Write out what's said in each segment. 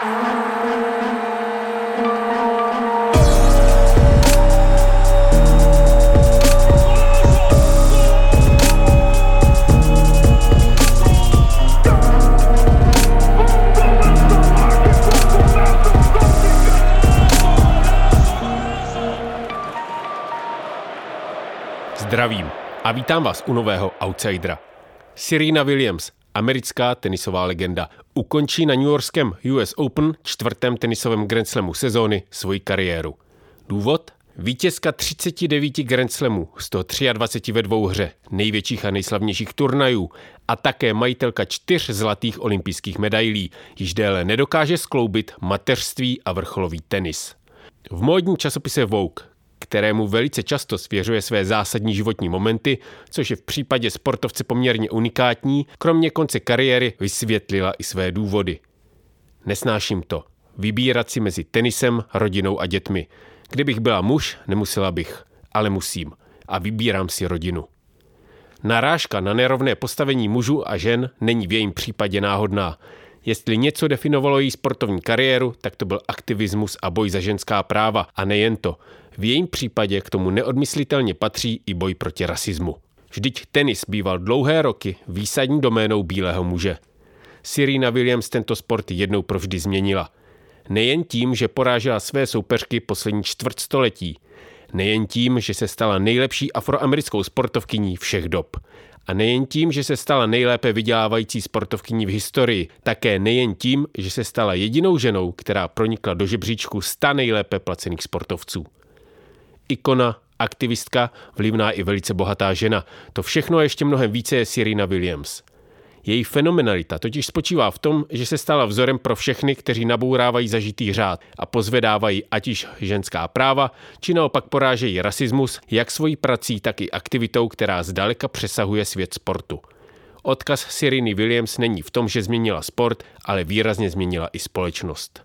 Zdravím a vítám vás u nového Outsidera. Serena Williams, americká tenisová legenda, ukončí na New Yorkském US Open čtvrtém tenisovém Grand Slamu sezóny svoji kariéru. Důvod? Vítězka 39 Grand Slamů, 123 ve dvou hře, největších a nejslavnějších turnajů a také majitelka čtyř zlatých olympijských medailí, již déle nedokáže skloubit mateřství a vrcholový tenis. V módním časopise Vogue kterému velice často svěřuje své zásadní životní momenty, což je v případě sportovce poměrně unikátní, kromě konce kariéry vysvětlila i své důvody. Nesnáším to. Vybírat si mezi tenisem, rodinou a dětmi. Kdybych byla muž, nemusela bych, ale musím. A vybírám si rodinu. Narážka na nerovné postavení mužů a žen není v jejím případě náhodná. Jestli něco definovalo její sportovní kariéru, tak to byl aktivismus a boj za ženská práva. A nejen to. V jejím případě k tomu neodmyslitelně patří i boj proti rasismu. Vždyť tenis býval dlouhé roky výsadní doménou bílého muže. Serena Williams tento sport jednou provždy změnila. Nejen tím, že porážela své soupeřky poslední čtvrtstoletí, nejen tím, že se stala nejlepší afroamerickou sportovkyní všech dob. A nejen tím, že se stala nejlépe vydělávající sportovkyní v historii, také nejen tím, že se stala jedinou ženou, která pronikla do žebříčku 100 nejlépe placených sportovců ikona, aktivistka, vlivná i velice bohatá žena. To všechno a ještě mnohem více je Serena Williams. Její fenomenalita totiž spočívá v tom, že se stala vzorem pro všechny, kteří nabourávají zažitý řád a pozvedávají ať již ženská práva, či naopak porážejí rasismus, jak svojí prací, tak i aktivitou, která zdaleka přesahuje svět sportu. Odkaz Siriny Williams není v tom, že změnila sport, ale výrazně změnila i společnost.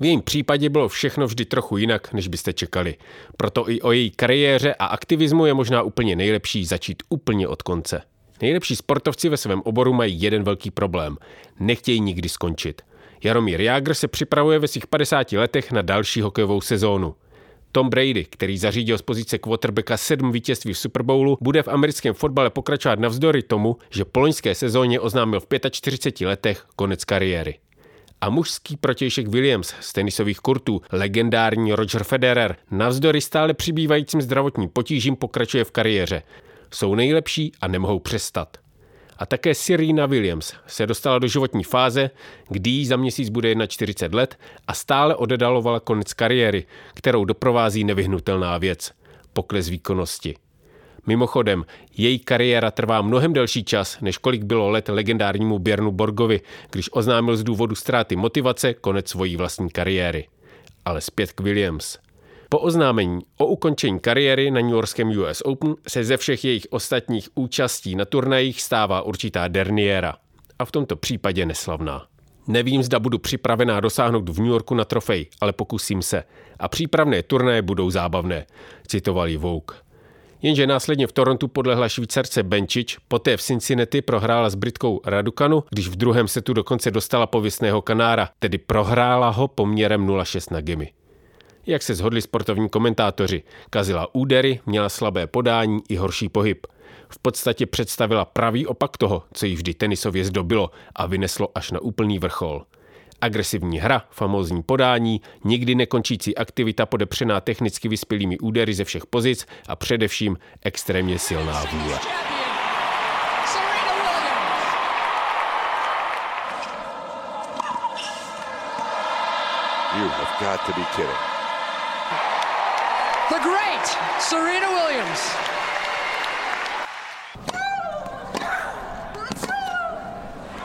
V jejím případě bylo všechno vždy trochu jinak, než byste čekali. Proto i o její kariéře a aktivismu je možná úplně nejlepší začít úplně od konce. Nejlepší sportovci ve svém oboru mají jeden velký problém. Nechtějí nikdy skončit. Jaromír Jágr se připravuje ve svých 50 letech na další hokejovou sezónu. Tom Brady, který zařídil z pozice quarterbacka sedm vítězství v Super Bowlu, bude v americkém fotbale pokračovat navzdory tomu, že po loňské sezóně oznámil v 45 letech konec kariéry a mužský protějšek Williams z tenisových kurtů, legendární Roger Federer, navzdory stále přibývajícím zdravotním potížím pokračuje v kariéře. Jsou nejlepší a nemohou přestat. A také Serena Williams se dostala do životní fáze, kdy jí za měsíc bude 41 let a stále odedalovala konec kariéry, kterou doprovází nevyhnutelná věc – pokles výkonnosti. Mimochodem, její kariéra trvá mnohem delší čas, než kolik bylo let legendárnímu Björnu Borgovi, když oznámil z důvodu ztráty motivace konec svojí vlastní kariéry. Ale zpět k Williams. Po oznámení o ukončení kariéry na New Yorkském US Open se ze všech jejich ostatních účastí na turnajích stává určitá derniéra. A v tomto případě neslavná. Nevím, zda budu připravená dosáhnout v New Yorku na trofej, ale pokusím se. A přípravné turnaje budou zábavné, citovali Vogue. Jenže následně v Torontu podlehla švýcarce Benčič, poté v Cincinnati prohrála s Britkou Radukanu, když v druhém setu dokonce dostala pověstného kanára, tedy prohrála ho poměrem 0-6 na gemy. Jak se zhodli sportovní komentátoři, kazila údery, měla slabé podání i horší pohyb. V podstatě představila pravý opak toho, co jí vždy tenisově zdobilo a vyneslo až na úplný vrchol – Agresivní hra, famózní podání, nikdy nekončící aktivita podepřená technicky vyspělými údery ze všech pozic a především extrémně silná vůle. You have got to be kidding. The great Serena Williams.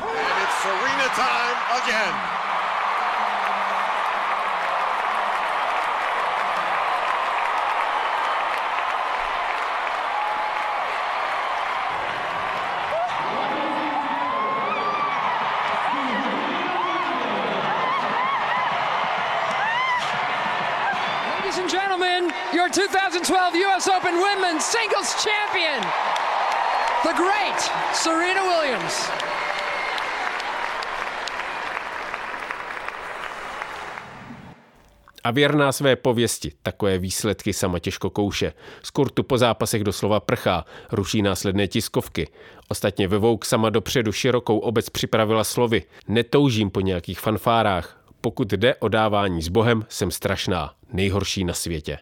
And it's Serena time again. and gentlemen, your 2012 U.S. Open Women's Singles Champion, the great Serena Williams. a věrná své pověsti. Takové výsledky sama těžko kouše. Z kurtu po zápasech doslova prchá, ruší následné tiskovky. Ostatně ve Vogue sama dopředu širokou obec připravila slovy. Netoužím po nějakých fanfárách. Pokud jde o dávání s Bohem, jsem strašná, nejhorší na světě.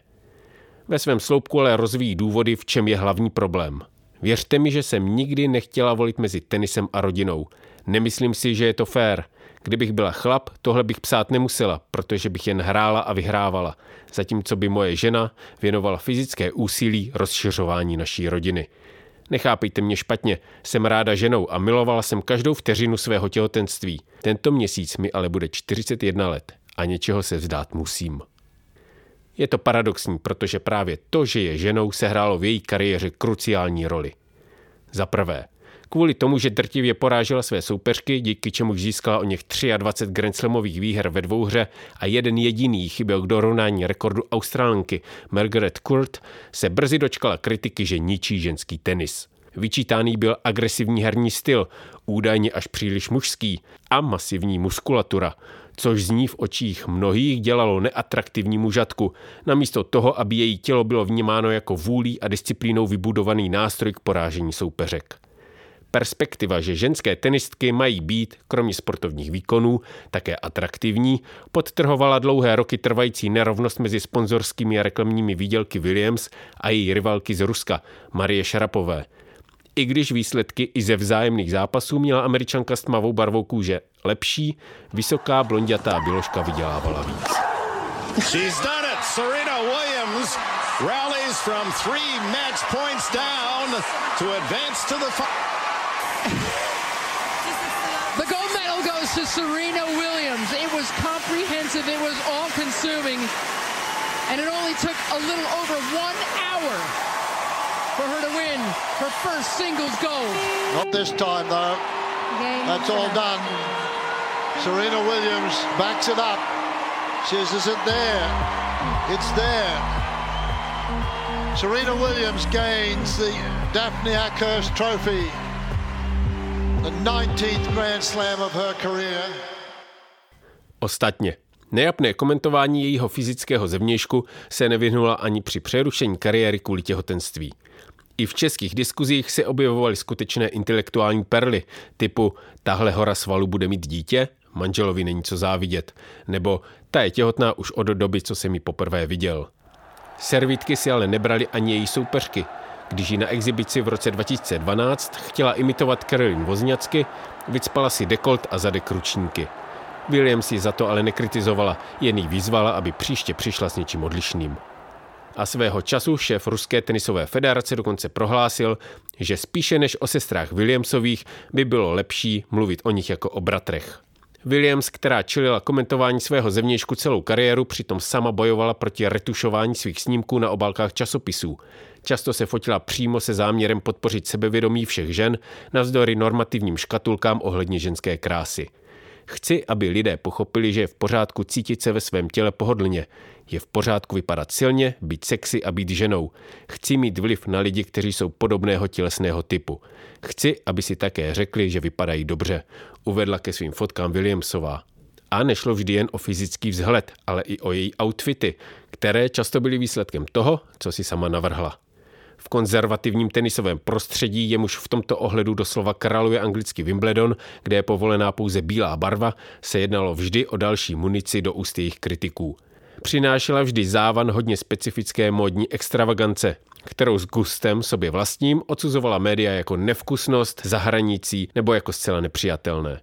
Ve svém sloupku ale rozvíjí důvody, v čem je hlavní problém. Věřte mi, že jsem nikdy nechtěla volit mezi tenisem a rodinou. Nemyslím si, že je to fér. Kdybych byla chlap, tohle bych psát nemusela, protože bych jen hrála a vyhrávala, zatímco by moje žena věnovala fyzické úsilí rozšiřování naší rodiny. Nechápejte mě špatně, jsem ráda ženou a milovala jsem každou vteřinu svého těhotenství. Tento měsíc mi ale bude 41 let a něčeho se vzdát musím. Je to paradoxní, protože právě to, že je ženou, sehrálo v její kariéře kruciální roli. Za prvé, kvůli tomu, že drtivě porážela své soupeřky, díky čemu získala o něch 23 Grand Slamových výher ve dvouhře a jeden jediný chyběl k dorovnání rekordu Australanky Margaret Court, se brzy dočkala kritiky, že ničí ženský tenis. Vyčítaný byl agresivní herní styl, údajně až příliš mužský a masivní muskulatura, což z ní v očích mnohých dělalo neatraktivní mužatku, namísto toho, aby její tělo bylo vnímáno jako vůlí a disciplínou vybudovaný nástroj k porážení soupeřek. Perspektiva, že ženské tenistky mají být, kromě sportovních výkonů, také atraktivní, podtrhovala dlouhé roky trvající nerovnost mezi sponzorskými a reklamními výdělky Williams a její rivalky z Ruska, Marie Šarapové. I když výsledky i ze vzájemných zápasů měla američanka s tmavou barvou kůže lepší, vysoká blondětá Biloška vydělávala víc. She's done it. Serena Williams rallies from three match points down to advance to the The gold medal goes to Serena Williams. It was comprehensive, it was all consuming, and it only took a little over one hour for her to win her first singles gold. Not this time, though. That's all done. Serena Williams backs it up. She says, it there? It's there. Serena Williams gains the Daphne Akhurst Trophy. The 19th Grand Slam of her career. Ostatně, Nejapné komentování jejího fyzického zevnějšku se nevyhnula ani při přerušení kariéry kvůli těhotenství. I v českých diskuzích se objevovaly skutečné intelektuální perly, typu tahle hora svalu bude mít dítě, manželovi není co závidět, nebo ta je těhotná už od doby, co jsem ji poprvé viděl. Servítky si ale nebrali ani její soupeřky, když ji na exibici v roce 2012 chtěla imitovat Caroline Vozňacky, vycpala si dekolt a zadek ručníky. Williams ji za to ale nekritizovala, jen ji vyzvala, aby příště přišla s něčím odlišným. A svého času šéf Ruské tenisové federace dokonce prohlásil, že spíše než o sestrách Williamsových by bylo lepší mluvit o nich jako o bratrech. Williams, která čelila komentování svého zevnějšku celou kariéru, přitom sama bojovala proti retušování svých snímků na obálkách časopisů. Často se fotila přímo se záměrem podpořit sebevědomí všech žen, navzdory normativním škatulkám ohledně ženské krásy. Chci, aby lidé pochopili, že je v pořádku cítit se ve svém těle pohodlně. Je v pořádku vypadat silně, být sexy a být ženou. Chci mít vliv na lidi, kteří jsou podobného tělesného typu. Chci, aby si také řekli, že vypadají dobře. Uvedla ke svým fotkám Williamsová. A nešlo vždy jen o fyzický vzhled, ale i o její outfity, které často byly výsledkem toho, co si sama navrhla. V konzervativním tenisovém prostředí, jemuž v tomto ohledu doslova králuje anglický Wimbledon, kde je povolená pouze bílá barva, se jednalo vždy o další munici do úst jejich kritiků. Přinášela vždy závan hodně specifické módní extravagance, kterou s gustem sobě vlastním odsuzovala média jako nevkusnost, zahranící nebo jako zcela nepřijatelné.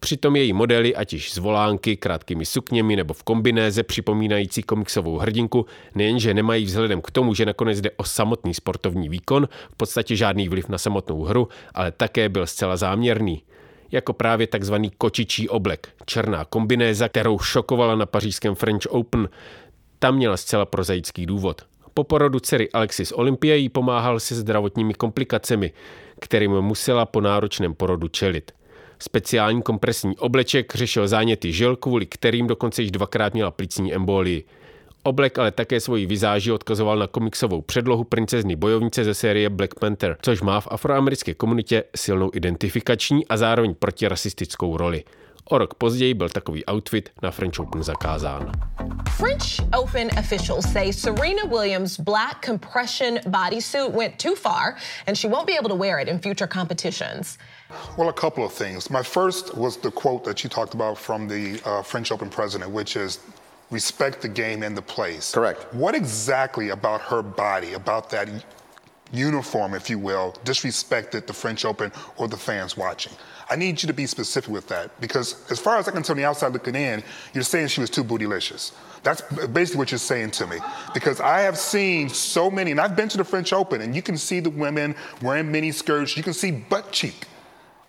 Přitom její modely, ať již z volánky, krátkými sukněmi nebo v kombinéze připomínající komiksovou hrdinku, nejenže nemají vzhledem k tomu, že nakonec jde o samotný sportovní výkon, v podstatě žádný vliv na samotnou hru, ale také byl zcela záměrný. Jako právě takzvaný kočičí oblek, černá kombinéza, kterou šokovala na pařížském French Open. Tam měla zcela prozaický důvod. Po porodu dcery Alexis Olympia jí pomáhal se zdravotními komplikacemi, kterým musela po náročném porodu čelit. Speciální kompresní obleček řešil záněty žil, kvůli kterým dokonce již dvakrát měla plicní embolii. Oblek ale také svoji vizáži odkazoval na komiksovou předlohu princezny bojovnice ze série Black Panther, což má v afroamerické komunitě silnou identifikační a zároveň protirasistickou roli. O rok později byl takový outfit na French Open zakázán. French Open officials say Serena Williams' black compression bodysuit went too far and she won't be able to wear it in future competitions. Well, a couple of things. My first was the quote that you talked about from the uh, French Open president, which is respect the game and the place. Correct. What exactly about her body, about that uniform, if you will, disrespected the French Open or the fans watching? I need you to be specific with that because, as far as I can tell, the outside looking in, you're saying she was too bootylicious. That's basically what you're saying to me. Because I have seen so many, and I've been to the French Open, and you can see the women wearing mini skirts, you can see butt cheek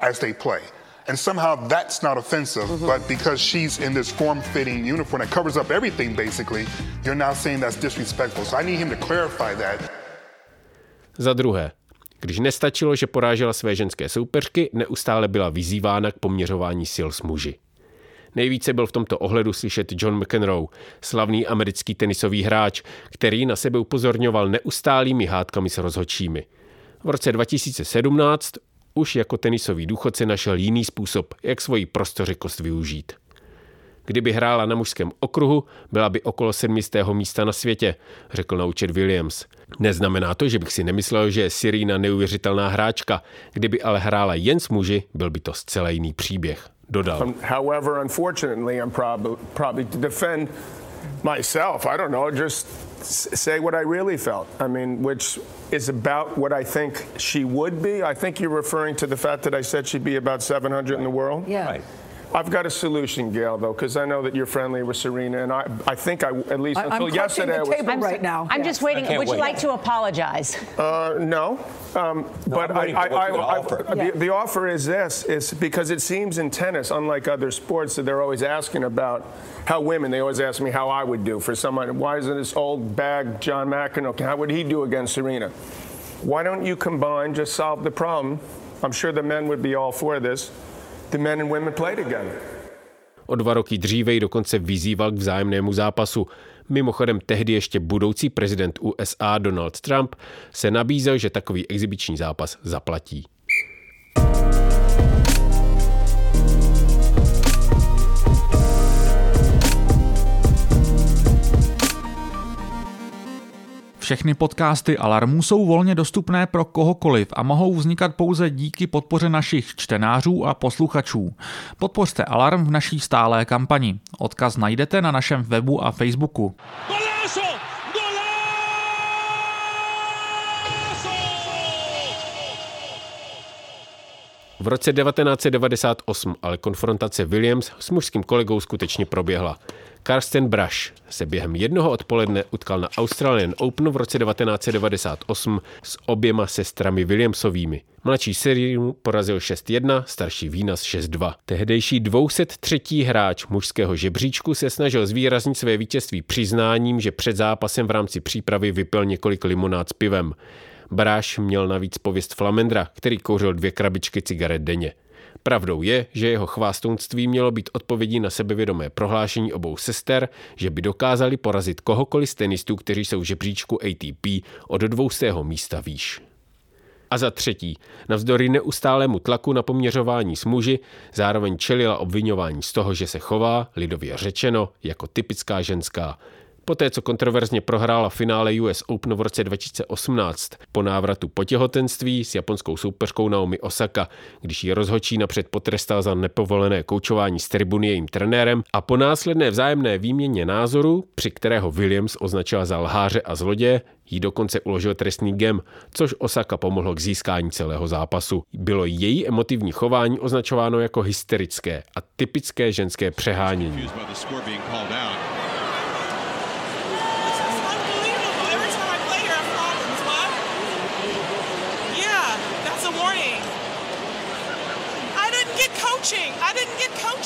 as they play. And somehow that's not offensive, mm-hmm. but because she's in this form fitting uniform that covers up everything basically, you're now saying that's disrespectful. So I need him to clarify that. Za druhé, když nestačilo, že porážela své ženské soupeřky, neustále byla vyzývána k poměřování sil s muži. Nejvíce byl v tomto ohledu slyšet John McEnroe, slavný americký tenisový hráč, který na sebe upozorňoval neustálými hádkami s rozhodčími. V roce 2017 už jako tenisový důchodce našel jiný způsob, jak svoji prostořikost využít. Kdyby hrála na mužském okruhu, byla by okolo sedmistého místa na světě, řekl naučet Williams. Neznamená to, že bych si nemyslel, že je Sirina neuvěřitelná hráčka. Kdyby ale hrála jen s muži, byl by to zcela jiný příběh, dodal. Um, however, myself, I don't know, just say what I really felt. I mean, which is about what I think she would be. I think you're referring to the fact that I said she'd be about 700 in the world. Yeah. Right. I've got a solution, Gail, though, because I know that you're friendly with Serena, and I, I think I, at least I, until I'm yesterday, the table I was right now. I'm yes. just waiting. Would you like to apologize? Uh, no, um, no, but I, I, I, offer. Yeah. The, the, offer is this: is because it seems in tennis, unlike other sports, that they're always asking about how women. They always ask me how I would do for someone. Why isn't this old bag John McEnroe? How would he do against Serena? Why don't you combine? Just solve the problem. I'm sure the men would be all for this O dva roky dříve dokonce vyzýval k vzájemnému zápasu. Mimochodem tehdy ještě budoucí prezident USA Donald Trump se nabízel, že takový exibiční zápas zaplatí. Všechny podcasty Alarmu jsou volně dostupné pro kohokoliv a mohou vznikat pouze díky podpoře našich čtenářů a posluchačů. Podpořte Alarm v naší stálé kampani. Odkaz najdete na našem webu a Facebooku. V roce 1998 ale konfrontace Williams s mužským kolegou skutečně proběhla. Karsten Brash se během jednoho odpoledne utkal na Australian Open v roce 1998 s oběma sestrami Williamsovými. Mladší Serinu porazil 6-1, starší Vínas 6-2. Tehdejší 203. hráč mužského žebříčku se snažil zvýraznit své vítězství přiznáním, že před zápasem v rámci přípravy vypil několik limonád s pivem. Bráš měl navíc pověst Flamendra, který kouřil dvě krabičky cigaret denně. Pravdou je, že jeho chvástounství mělo být odpovědí na sebevědomé prohlášení obou sester, že by dokázali porazit kohokoliv z tenistů, kteří jsou v žebříčku ATP od dvoustého místa výš. A za třetí, navzdory neustálému tlaku na poměřování s muži, zároveň čelila obvinování z toho, že se chová, lidově řečeno, jako typická ženská, Poté, co kontroverzně prohrála finále US Open v roce 2018 po návratu po těhotenství s japonskou soupeřkou Naomi Osaka, když ji rozhočí napřed potrestal za nepovolené koučování s tribuny jejím trenérem a po následné vzájemné výměně názoru, při kterého Williams označila za lháře a zloděje, jí dokonce uložil trestný gem, což Osaka pomohlo k získání celého zápasu. Bylo její emotivní chování označováno jako hysterické a typické ženské přehánění.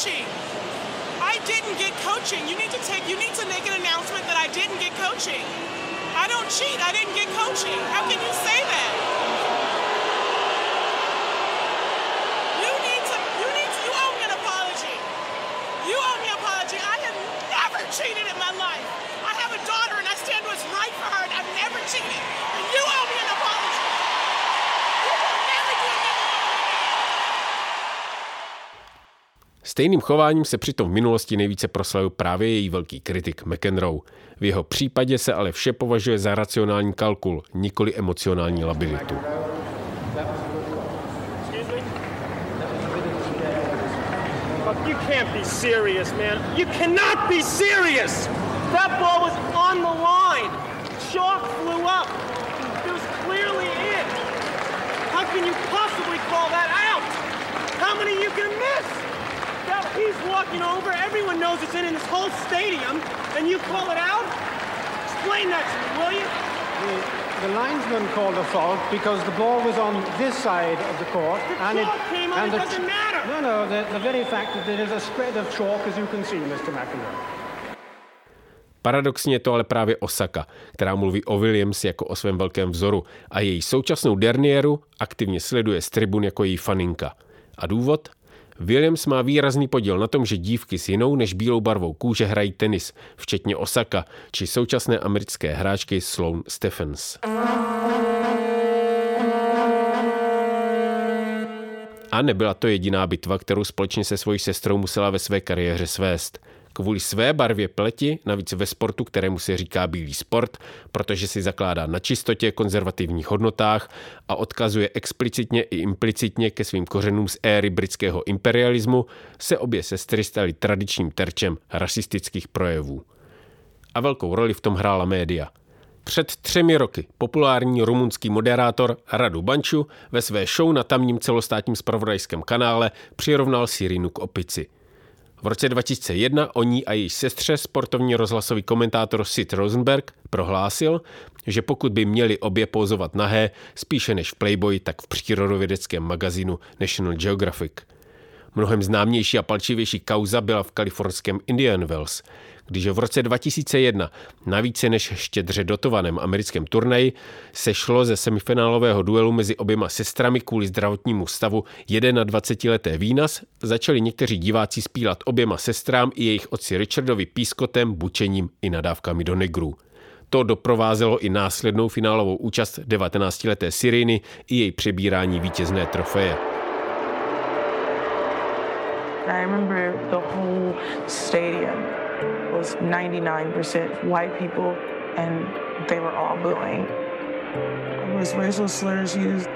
Coaching. I didn't get coaching. You need to take you need to make an announcement that I didn't get coaching. I don't cheat. I didn't get coaching. How can you say that? Stejným chováním se přitom v minulosti nejvíce proslavil právě její velký kritik McEnroe. V jeho případě se ale vše považuje za racionální kalkul, nikoli emocionální labilitu. You can't be serious, man. You cannot be serious! That ball was on the line. Chalk flew up. How can you possibly call that out? How many you can miss? That he's walking over. Everyone knows it's in in this whole stadium, and you call it out? Explain that to me, will you? The, the linesman called a fault because the ball was on this side of the court. The and chalk came on, and it the- doesn't matter. No, no, the, the very fact that there is a spread of chalk, as you can see, Mr. McEnroe. Paradoxně je to ale právě Osaka, která mluví o Williams jako o svém velkém vzoru a její současnou dernieru aktivně sleduje z tribun jako její faninka. A důvod? Williams má výrazný podíl na tom, že dívky s jinou než bílou barvou kůže hrají tenis, včetně Osaka či současné americké hráčky Sloane Stephens. A nebyla to jediná bitva, kterou společně se svojí sestrou musela ve své kariéře svést. Kvůli své barvě pleti, navíc ve sportu, kterému se říká bílý sport, protože si zakládá na čistotě, konzervativních hodnotách a odkazuje explicitně i implicitně ke svým kořenům z éry britského imperialismu, se obě sestry staly tradičním terčem rasistických projevů. A velkou roli v tom hrála média. Před třemi roky populární rumunský moderátor Radu Banču ve své show na tamním celostátním spravodajském kanále přirovnal Sirinu k opici. V roce 2001 o ní a její sestře sportovní rozhlasový komentátor Sid Rosenberg prohlásil, že pokud by měli obě pozovat nahé, spíše než v Playboy, tak v přírodovědeckém magazínu National Geographic. Mnohem známější a palčivější kauza byla v kalifornském Indian Wells, když v roce 2001 na více než štědře dotovaném americkém turnaji sešlo ze semifinálového duelu mezi oběma sestrami kvůli zdravotnímu stavu 21-leté výnas, začali někteří diváci spílat oběma sestrám i jejich otci Richardovi pískotem, bučením i nadávkami do negrů. To doprovázelo i následnou finálovou účast 19-leté Siriny i její přebírání vítězné trofeje. I remember the whole stadium was 99% white people, and they were all booing. There was racial slurs used.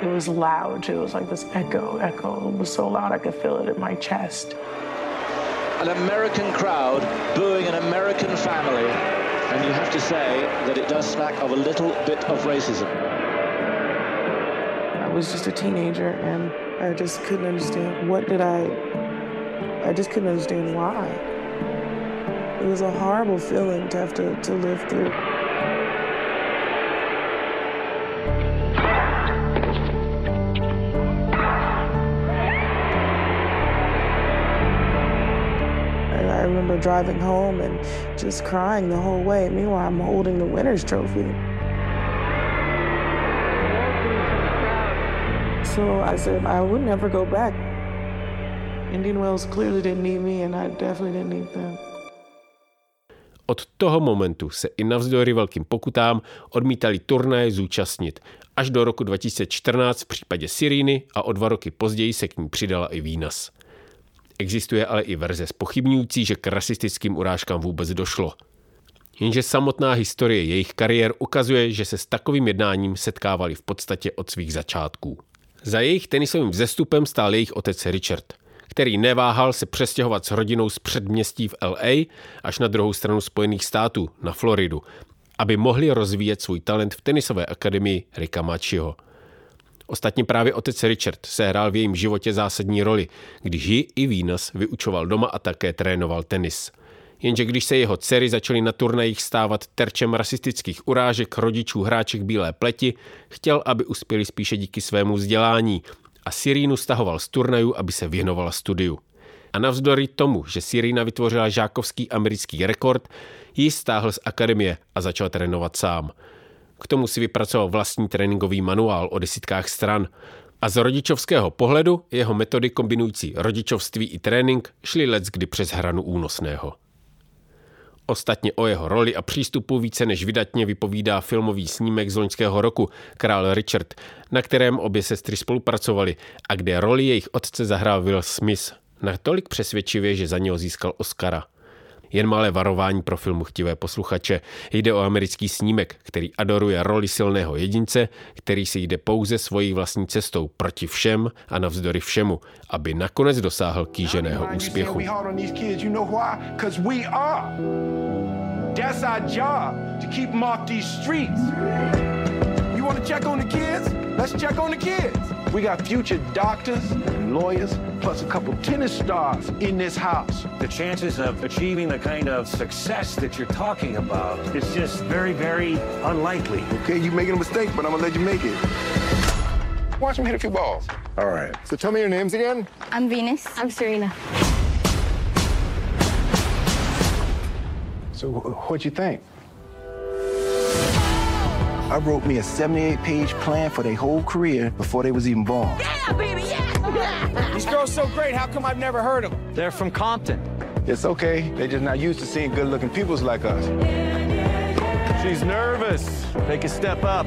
It was loud. It was like this echo, echo. It was so loud I could feel it in my chest. An American crowd booing an American family, and you have to say that it does smack of a little bit of racism. I was just a teenager, and I just couldn't understand what did I. I just couldn't understand why. It was a horrible feeling to have to, to live through. I remember driving home and just crying the whole way. Meanwhile, I'm holding the winner's trophy. So I said I would never go back. Indian Wells clearly didn't need me, and I definitely didn't need them. Od toho momentu se i navzdory velkým pokutám odmítali turnaje zúčastnit, až do roku 2014 v případě Siríny a o dva roky později se k ní přidala i Vínas. Existuje ale i verze spochybňující, že k rasistickým urážkám vůbec došlo. Jenže samotná historie jejich kariér ukazuje, že se s takovým jednáním setkávali v podstatě od svých začátků. Za jejich tenisovým vzestupem stál jejich otec Richard, který neváhal se přestěhovat s rodinou z předměstí v LA až na druhou stranu Spojených států, na Floridu, aby mohli rozvíjet svůj talent v tenisové akademii Ricka Machiho. Ostatně právě otec Richard sehrál v jejím životě zásadní roli, když ji i Venus vyučoval doma a také trénoval tenis. Jenže když se jeho dcery začaly na turnajích stávat terčem rasistických urážek rodičů hráček bílé pleti, chtěl, aby uspěli spíše díky svému vzdělání a Sirínu stahoval z turnajů, aby se věnovala studiu. A navzdory tomu, že Sirína vytvořila žákovský americký rekord, ji stáhl z akademie a začal trénovat sám. K tomu si vypracoval vlastní tréninkový manuál o desítkách stran. A z rodičovského pohledu jeho metody kombinující rodičovství i trénink šly let kdy přes hranu únosného. Ostatně o jeho roli a přístupu více než vydatně vypovídá filmový snímek z loňského roku Král Richard, na kterém obě sestry spolupracovali a kde roli jejich otce zahrál Will Smith. Natolik přesvědčivě, že za něho získal Oscara. Jen malé varování pro filmu chtivé posluchače. Jde o americký snímek, který adoruje roli silného jedince, který si jde pouze svojí vlastní cestou proti všem a navzdory všemu, aby nakonec dosáhl kýženého úspěchu. That's our job to keep them off these streets. You want to check on the kids? Let's check on the kids. We got future doctors and lawyers, plus a couple tennis stars in this house. The chances of achieving the kind of success that you're talking about is just very, very unlikely. Okay, you're making a mistake, but I'm gonna let you make it. Watch him hit a few balls. All right. So tell me your names again. I'm Venus. I'm Serena. So what'd you think? I wrote me a 78-page plan for their whole career before they was even born. Yeah, baby, yeah! These girls so great, how come I've never heard of them? They're from Compton. It's okay. They're just not used to seeing good-looking peoples like us. She's nervous. Take a step up.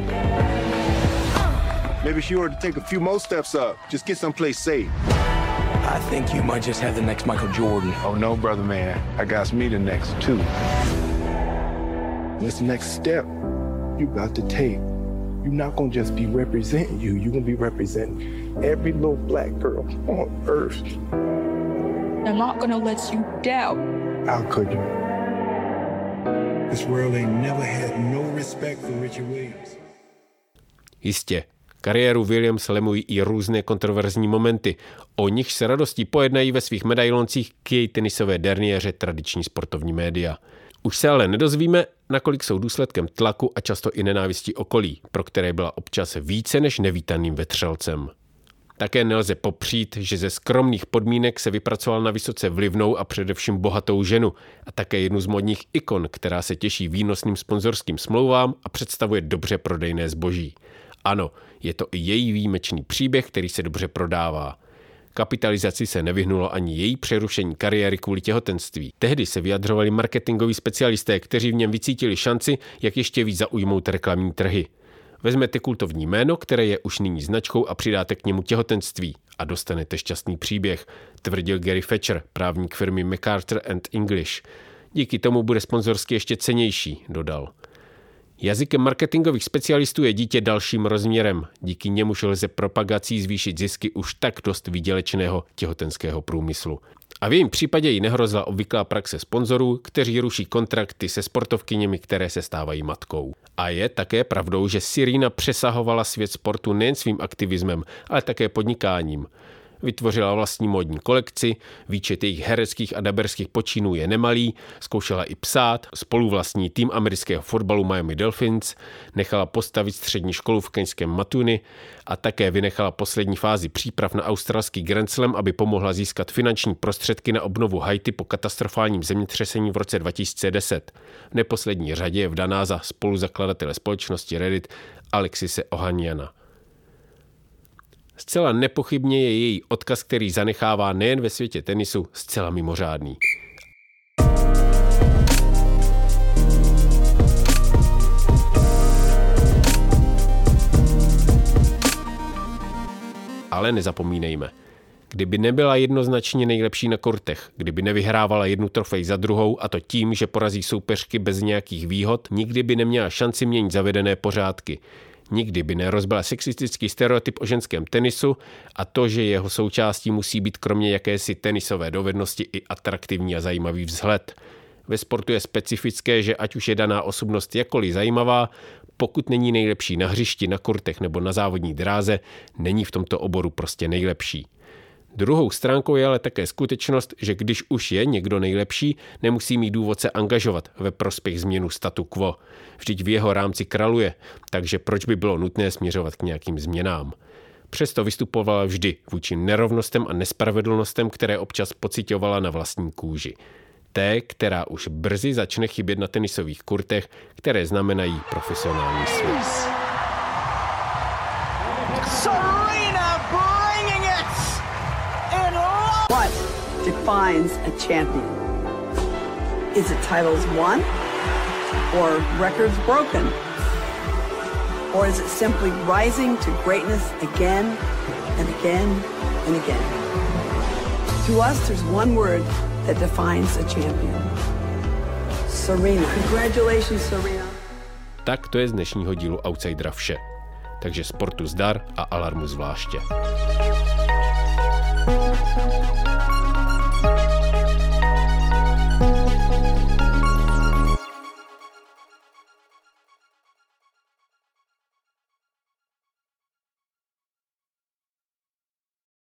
Maybe she ought to take a few more steps up. Just get someplace safe. I think you might just have the next Michael Jordan. Oh, no, brother man. I got me the next, too. What's the next step you got to take? You're not gonna just be representing you, you're gonna be representing every little black girl on earth. I'm not gonna let you down. How could you? This world ain't never had no respect for Richard Williams. Jistě, Kariéru Williams lemují i různé kontroverzní momenty. O nich se radostí pojednají ve svých medailoncích k její tenisové derniéře tradiční sportovní média. Už se ale nedozvíme, nakolik jsou důsledkem tlaku a často i nenávistí okolí, pro které byla občas více než nevítaným vetřelcem. Také nelze popřít, že ze skromných podmínek se vypracoval na vysoce vlivnou a především bohatou ženu a také jednu z modních ikon, která se těší výnosným sponzorským smlouvám a představuje dobře prodejné zboží. Ano, je to i její výjimečný příběh, který se dobře prodává. Kapitalizaci se nevyhnulo ani její přerušení kariéry kvůli těhotenství. Tehdy se vyjadřovali marketingoví specialisté, kteří v něm vycítili šanci, jak ještě víc zaujmout reklamní trhy. Vezmete kultovní jméno, které je už nyní značkou a přidáte k němu těhotenství a dostanete šťastný příběh, tvrdil Gary Fetcher, právník firmy MacArthur and English. Díky tomu bude sponzorsky ještě cenější, dodal. Jazykem marketingových specialistů je dítě dalším rozměrem, díky němuž lze propagací zvýšit zisky už tak dost výdělečného těhotenského průmyslu. A v jejím případě jí nehrozila obvyklá praxe sponzorů, kteří ruší kontrakty se sportovkyněmi, které se stávají matkou. A je také pravdou, že Sirina přesahovala svět sportu nejen svým aktivismem, ale také podnikáním. Vytvořila vlastní módní kolekci, výčet jejich hereckých a daberských počinů je nemalý, zkoušela i psát, spoluvlastní tým amerického fotbalu Miami Dolphins, nechala postavit střední školu v keňském Matuni a také vynechala poslední fázi příprav na australský Grand Slam, aby pomohla získat finanční prostředky na obnovu Haiti po katastrofálním zemětřesení v roce 2010. V neposlední řadě je vdaná za spoluzakladatele společnosti Reddit Alexise Ohaniana. Zcela nepochybně je její odkaz, který zanechává nejen ve světě tenisu, zcela mimořádný. Ale nezapomínejme. Kdyby nebyla jednoznačně nejlepší na kortech, kdyby nevyhrávala jednu trofej za druhou a to tím, že porazí soupeřky bez nějakých výhod, nikdy by neměla šanci měnit zavedené pořádky. Nikdy by nerozbila sexistický stereotyp o ženském tenisu a to, že jeho součástí musí být kromě jakési tenisové dovednosti i atraktivní a zajímavý vzhled. Ve sportu je specifické, že ať už je daná osobnost jakkoliv zajímavá, pokud není nejlepší na hřišti, na kurtech nebo na závodní dráze, není v tomto oboru prostě nejlepší. Druhou stránkou je ale také skutečnost, že když už je někdo nejlepší, nemusí mít důvod se angažovat ve prospěch změnu statu quo. Vždyť v jeho rámci kraluje, takže proč by bylo nutné směřovat k nějakým změnám? Přesto vystupovala vždy vůči nerovnostem a nespravedlnostem, které občas pocitovala na vlastní kůži. Té, která už brzy začne chybět na tenisových kurtech, které znamenají profesionální svět. Defines a champion. Is it titles won or records broken? Or is it simply rising to greatness again and again and again? To us, there's one word that defines a champion. Serena. Congratulations, Serena. Tak to je z dnešního dílu Outsidera vše. Takže sportu zdar a alarmu zvláště.